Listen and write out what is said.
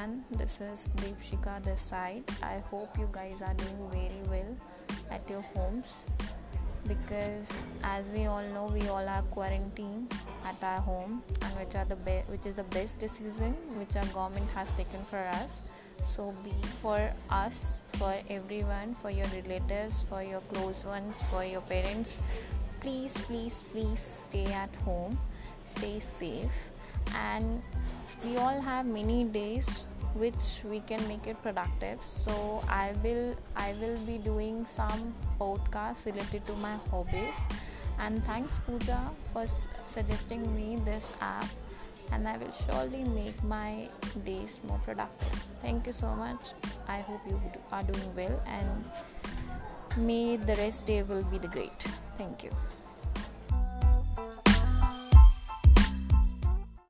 everyone. This is Deepshika this side. I hope you guys are doing very well at your homes because as we all know we all are quarantined at our home and which are the be- which is the best decision which our government has taken for us so be for us for everyone for your relatives for your close ones for your parents please please please stay at home stay safe and we all have many days which we can make it productive. So i will i will be doing some podcasts related to my hobbies. And thanks pooja for suggesting me this app. And i will surely make my days more productive. Thank you so much. I hope you are doing well. And may the rest day will be the great. Thank you